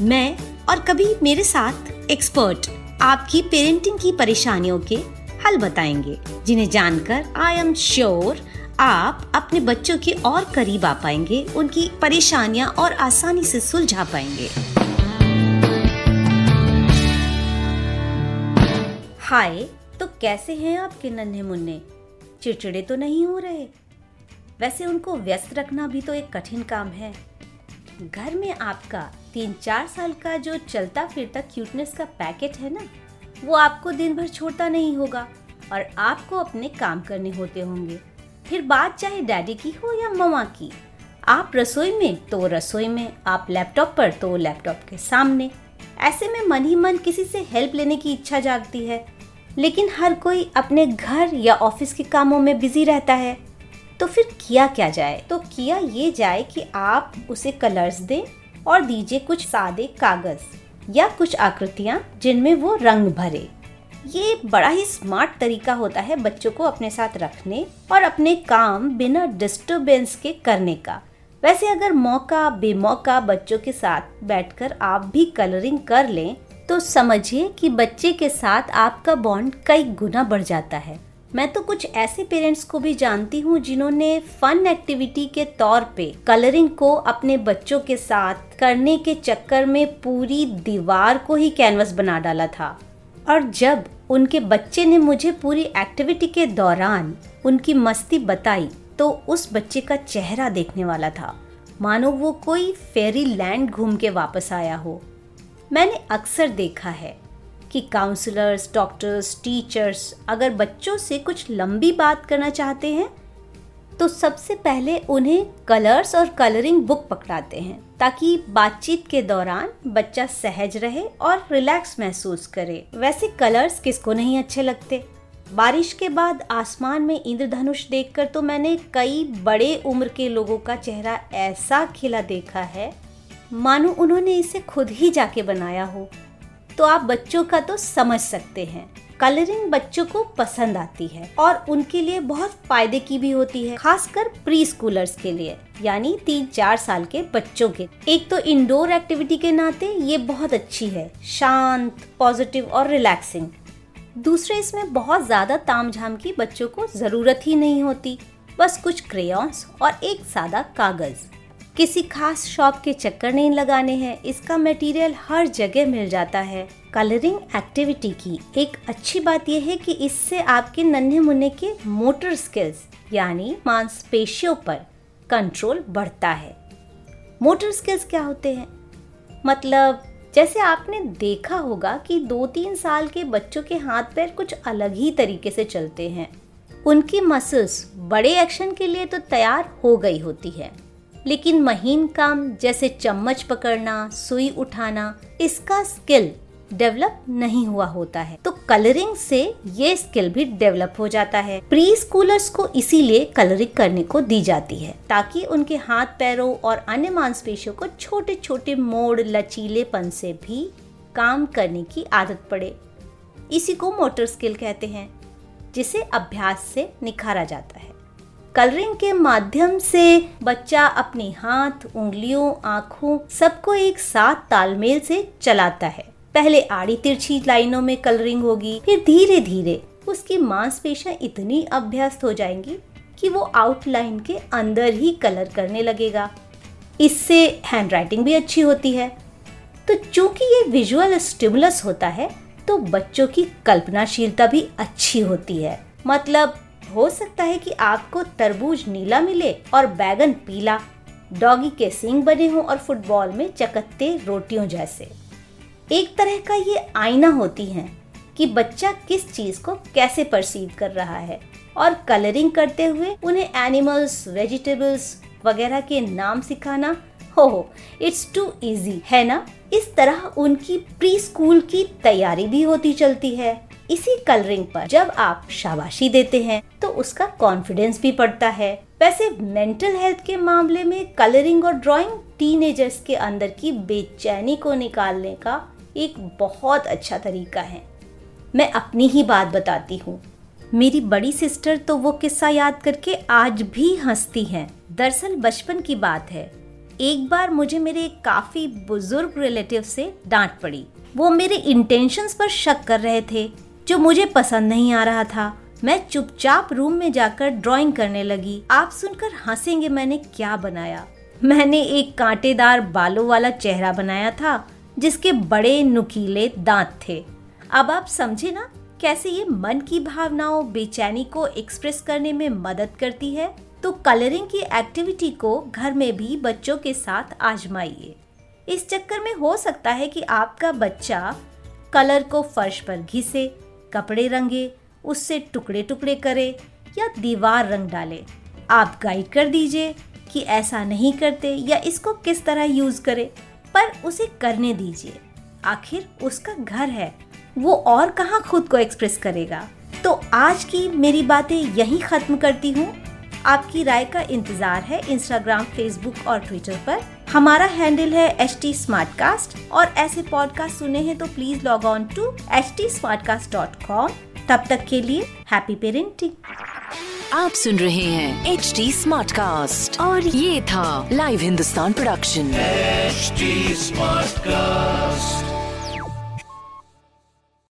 मैं और कभी मेरे साथ एक्सपर्ट आपकी पेरेंटिंग की परेशानियों के हल बताएँगे, जिन्हें जानकर आई एम श्योर आप अपने बच्चों के और करीब आ पाएँगे, उनकी परेशानियाँ और आसानी से सुलझा पाएँगे। हाय तो कैसे हैं आपके नन्हे मुन्ने? चिड़चिड़े तो नहीं हो रहे। वैसे उनको व्यस्त रखना भी तो एक कठिन काम है। घर में आपका तीन चार साल का जो चलता फिरता क्यूटनेस का पैकेट है ना, वो आपको दिन भर छोड़ता नहीं होगा और आपको अपने काम करने होते होंगे। फिर बात चाहे डैडी की हो या ममा की, आप रसोई में तो रसोई में, आप लैपटॉप पर तो लैपटॉप के सामने। ऐसे में मन ही मन किसी से हेल्प लेने की इच्छा जागती है। लेकिन हर कोई अपने घर या ऑफ़िस के कामों में बिज़ी रहता है। तो फिर किया क्या जाए? तो किया ये जाए कि आप उसे कलर्स दें और दीजिए कुछ सादे कागज़ या कुछ आकृतियाँ जिनमें वो रंग भरे। ये बड़ा ही स्मार्ट तरीका होता है बच्चों को अपने साथ रखने और अपने काम बिना डिस्टरबेंस के करने का। वैसे अगर मौका, बेमौका बच्चों के साथ बैठकर आप भी कलरिंग कर लें तो समझिए कि बच्चे के साथ आपका बॉन्ड कई गुना बढ़ जाता है। मैं तो कुछ ऐसे पेरेंट्स को भी जानती हूँ जिन्होंने फन एक्टिविटी के तौर पे कलरिंग को अपने बच्चों के साथ करने के चक्कर में पूरी दीवार को ही कैनवस बना डाला था। और जब उनके बच्चे ने मुझे पूरी एक्टिविटी के दौरान उनकी मस्ती बताई तो उस बच्चे का चेहरा देखने वाला था। मानो वो कोई फेरी लैंड घूम के वापस आया हो। मैंने अक्सर देखा है कि काउंसलर्स डॉक्टर्स टीचर्स अगर बच्चों से कुछ लंबी बात करना चाहते हैं तो सबसे पहले उन्हें कलर्स और कलरिंग बुक पकड़ाते हैं, ताकि बातचीत के दौरान बच्चा सहज रहे और रिलैक्स महसूस करे। वैसे कलर्स किसको नहीं अच्छे लगते? बारिश के बाद आसमान में इंद्रधनुष देखकर तो मैंने कई बड़े उम्र के लोगों का चेहरा ऐसा खिला देखा है, मानो उन्होंने इसे खुद ही जाके बनाया हो। तो आप बच्चों का तो समझ सकते हैं। कलरिंग बच्चों को पसंद आती है और उनके लिए बहुत फ़ायदे की भी होती है, खासकर प्री स्कूलर्स के लिए, यानी तीन चार साल के बच्चों के। एक तो इंडोर एक्टिविटी के नाते ये बहुत अच्छी है, शांत पॉजिटिव और रिलैक्सिंग दूसरे इसमें बहुत ज़्यादा तामझाम की बच्चों को ज़रूरत ही नहीं होती, बस कुछ क्रेयॉन्स और एक सादा कागज़। किसी खास शॉप के चक्कर नहीं लगाने हैं। इसका मटेरियल हर जगह मिल जाता है। कलरिंग एक्टिविटी की एक अच्छी बात यह है कि इससे आपके नन्हे मुन्ने के मोटर स्किल्स यानी मांसपेशियों पर कंट्रोल बढ़ता है। मोटर स्किल्स क्या होते हैं? मतलब जैसे आपने देखा होगा कि दो तीन साल के बच्चों के हाथ पैर कुछ अलग ही तरीके से चलते हैं। उनकी मसल्स बड़े एक्शन के लिए तो तैयार हो गई होती है। लेकिन महीन काम जैसे चम्मच पकड़ना, सुई उठाना, इसका स्किल डेवलप नहीं हुआ होता है। तो कलरिंग से ये स्किल भी डेवलप हो जाता है। प्री स्कूलर्स को इसीलिए कलरिंग करने को दी जाती है, ताकि उनके हाथ पैरों और अन्य मांसपेशियों को छोटे छोटे मोड़, लचीलेपन से भी काम करने की आदत पड़े। इसी को मोटर स्किल कहते हैं, जिसे अभ्यास से निखारा जाता है। कलरिंग के माध्यम से बच्चा अपने हाथ, उंगलियों, आँखों सबको एक साथ तालमेल से चलाता है। पहले आड़ी तिरछी लाइनों में कलरिंग होगी, फिर धीरे धीरे उसकी मांसपेशियाँ इतनी अभ्यस्त हो जाएँगी कि वो आउटलाइन के अंदर ही कलर करने लगेगा। इससे हैंडराइटिंग भी अच्छी होती है। तो चूँकि ये विजुअल स्टिमुलस होता है तो बच्चों की कल्पनाशीलता भी अच्छी होती है। मतलब हो सकता है कि आपको तरबूज नीला मिले और बैगन पीला। डॉगी के सींग बने हों और फुटबॉल में चकत्ते रोटियों जैसे। एक तरह का ये आईना होती है कि बच्चा किस चीज़ को कैसे परसीव कर रहा है और कलरिंग करते हुए उन्हें एनिमल्स, वेजिटेबल्स वगैरह के नाम सिखाना। हो इट्स टू इजी, है ना? इस तरह उनकी प्री स्कूल की तैयारी भी होती चलती है। इसी कलरिंग पर जब आप शाबाशी देते हैं तो उसका कॉन्फिडेंस भी बढ़ता है। वैसे मेंटल हेल्थ के मामले में कलरिंग और ड्राइंग टीनेजर्स के अंदर की बेचैनी को निकालने का एक बहुत अच्छा तरीका है। मैं अपनी ही बात बताती हूँ। मेरी बड़ी सिस्टर तो वो किस्सा याद करके आज भी हंसती हैं। दरअसल बचपन की बात है। एक बार मुझे मेरे काफ़ी बुज़ुर्ग रिलेटिव से डांट पड़ी। वो मेरे इंटेंशंस पर शक कर रहे थे। जो मुझे पसंद नहीं आ रहा था। मैं चुपचाप रूम में जाकर ड्राइंग करने लगी। आप सुनकर हंसेंगे मैंने क्या बनाया? मैंने एक कांटेदार बालों वाला चेहरा बनाया था, जिसके बड़े नुकीले दांत थे। अब आप समझे ना, कैसे ये मन की भावनाओं, बेचैनी को एक्सप्रेस करने में मदद करती है? तो कलरिंग की एक्टिविटी को घर में भी बच्चों के साथ आजमाइए। इस चक्कर में हो सकता है कि आपका बच्चा कलर को फर्श पर घिसे कपड़े रंगे, उससे टुकड़े टुकड़े करे या दीवार रंग डाले। आप गाइड कर दीजिए कि ऐसा नहीं करते या इसको किस तरह यूज़ करे, पर उसे करने दीजिए। आखिर उसका घर है, वो और कहाँ खुद को एक्सप्रेस करेगा? तो आज की मेरी बातें यही खत्म करती हूँ। आपकी राय का इंतज़ार है इंस्टाग्राम फेसबुक और ट्विटर पर। हमारा हैंडल है एच टी और ऐसे पॉडकास्ट सुने हैं तो please log on to H T तब तक के लिए हैप्पी पेरेंटिंग आप सुन रहे हैं एच टी और ये था live Hindustan production smart cast